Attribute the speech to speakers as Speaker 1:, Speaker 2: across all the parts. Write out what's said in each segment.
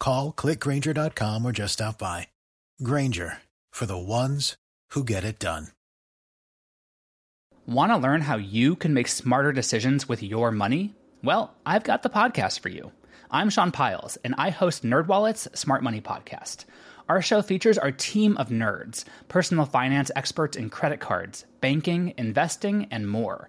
Speaker 1: Call clickgrainger.com or just stop by. Grainger for the ones who get it done.
Speaker 2: Want to learn how you can make smarter decisions with your money? Well, I've got the podcast for you. I'm Sean Pyles, and I host NerdWallet's Smart Money Podcast. Our show features our team of nerds, personal finance experts in credit cards, banking, investing, and more.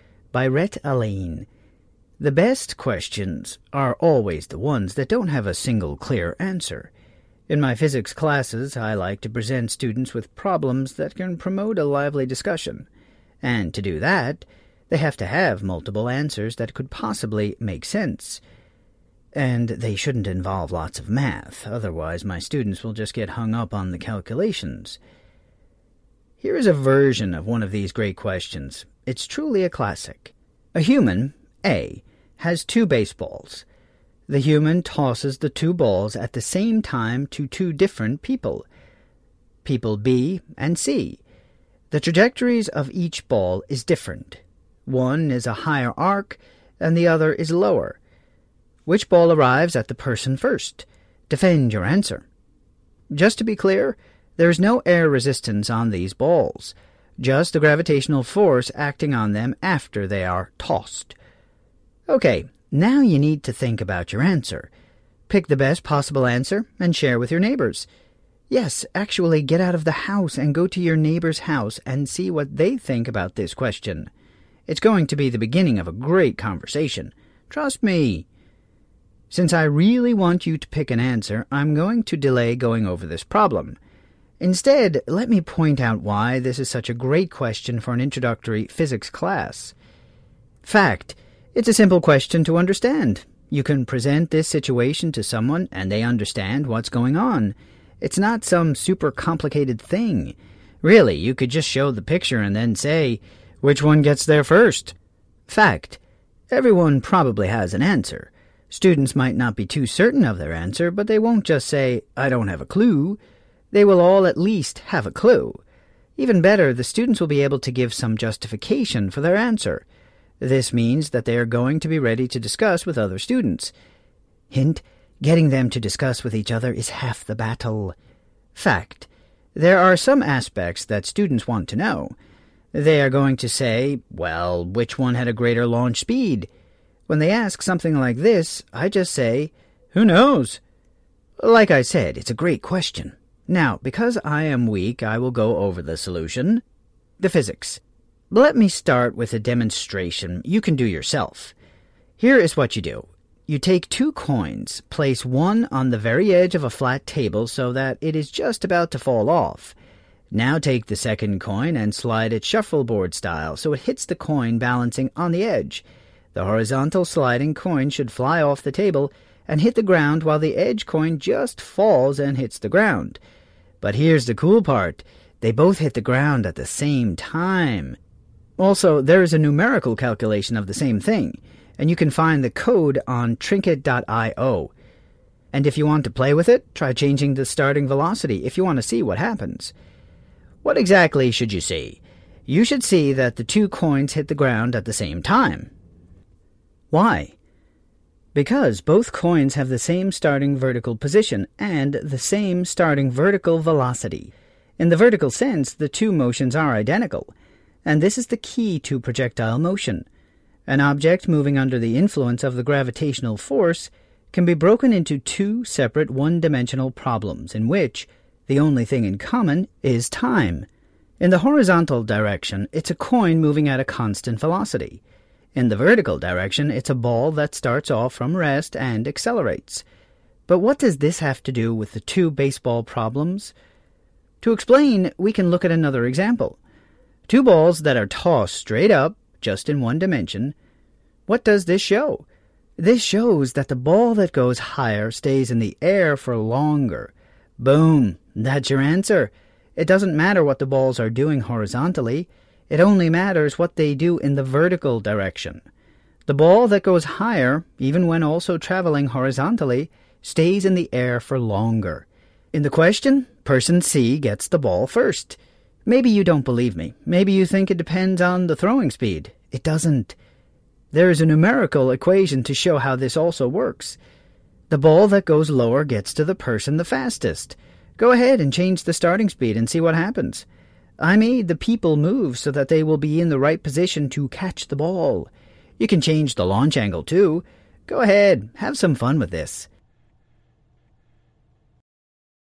Speaker 3: by Rhett Allain. The best questions are always the ones that don't have a single clear answer. In my physics classes, I like to present students with problems that can promote a lively discussion. And to do that, they have to have multiple answers that could possibly make sense. And they shouldn't involve lots of math, otherwise, my students will just get hung up on the calculations. Here is a version of one of these great questions. It's truly a classic. A human, A, has two baseballs. The human tosses the two balls at the same time to two different people, people B and C. The trajectories of each ball is different. One is a higher arc, and the other is lower. Which ball arrives at the person first? Defend your answer. Just to be clear, there is no air resistance on these balls, just the gravitational force acting on them after they are tossed. Okay, now you need to think about your answer. Pick the best possible answer and share with your neighbors. Yes, actually get out of the house and go to your neighbor's house and see what they think about this question. It's going to be the beginning of a great conversation. Trust me. Since I really want you to pick an answer, I'm going to delay going over this problem. Instead, let me point out why this is such a great question for an introductory physics class. Fact, it's a simple question to understand. You can present this situation to someone and they understand what's going on. It's not some super complicated thing. Really, you could just show the picture and then say, which one gets there first? Fact. Everyone probably has an answer. Students might not be too certain of their answer, but they won't just say, I don't have a clue. They will all at least have a clue. Even better, the students will be able to give some justification for their answer. This means that they are going to be ready to discuss with other students. Hint, getting them to discuss with each other is half the battle. Fact. There are some aspects that students want to know. They are going to say, well, which one had a greater launch speed? When they ask something like this, I just say, who knows? Like I said, it's a great question. Now, because I am weak, I will go over the solution. The physics. Let me start with a demonstration you can do yourself. Here is what you do. You take two coins, place one on the very edge of a flat table so that it is just about to fall off. Now take the second coin and slide it shuffleboard style so it hits the coin balancing on the edge. The horizontal sliding coin should fly off the table and hit the ground while the edge coin just falls and hits the ground. But here's the cool part. They both hit the ground at the same time. Also, there is a numerical calculation of the same thing, and you can find the code on trinket.io. And if you want to play with it, try changing the starting velocity if you want to see what happens. What exactly should you see? You should see that the two coins hit the ground at the same time. Why? Because both coins have the same starting vertical position and the same starting vertical velocity. In the vertical sense, the two motions are identical, and this is the key to projectile motion. An object moving under the influence of the gravitational force can be broken into two separate one dimensional problems in which The only thing in common is time. In the horizontal direction, it's a coin moving at a constant velocity. In the vertical direction, it's a ball that starts off from rest and accelerates. But what does this have to do with the two baseball problems? To explain, we can look at another example. Two balls that are tossed straight up, just in one dimension. What does this show? This shows that the ball that goes higher stays in the air for longer. Boom! That's your answer. It doesn't matter what the balls are doing horizontally, it only matters what they do in the vertical direction. The ball that goes higher, even when also traveling horizontally, stays in the air for longer. In the question, person C gets the ball first. Maybe you don't believe me. Maybe you think it depends on the throwing speed. It doesn't. There is a numerical equation to show how this also works. The ball that goes lower gets to the person the fastest. Go ahead and change the starting speed and see what happens. I made the people move so that they will be in the right position to catch the ball. You can change the launch angle too. Go ahead, have some fun with this.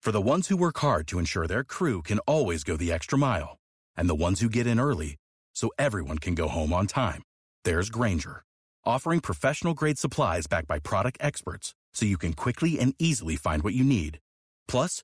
Speaker 4: For the ones who work hard to ensure their crew can always go the extra mile, and the ones who get in early so everyone can go home on time, there's Grainger, offering professional grade supplies backed by product experts so you can quickly and easily find what you need. Plus,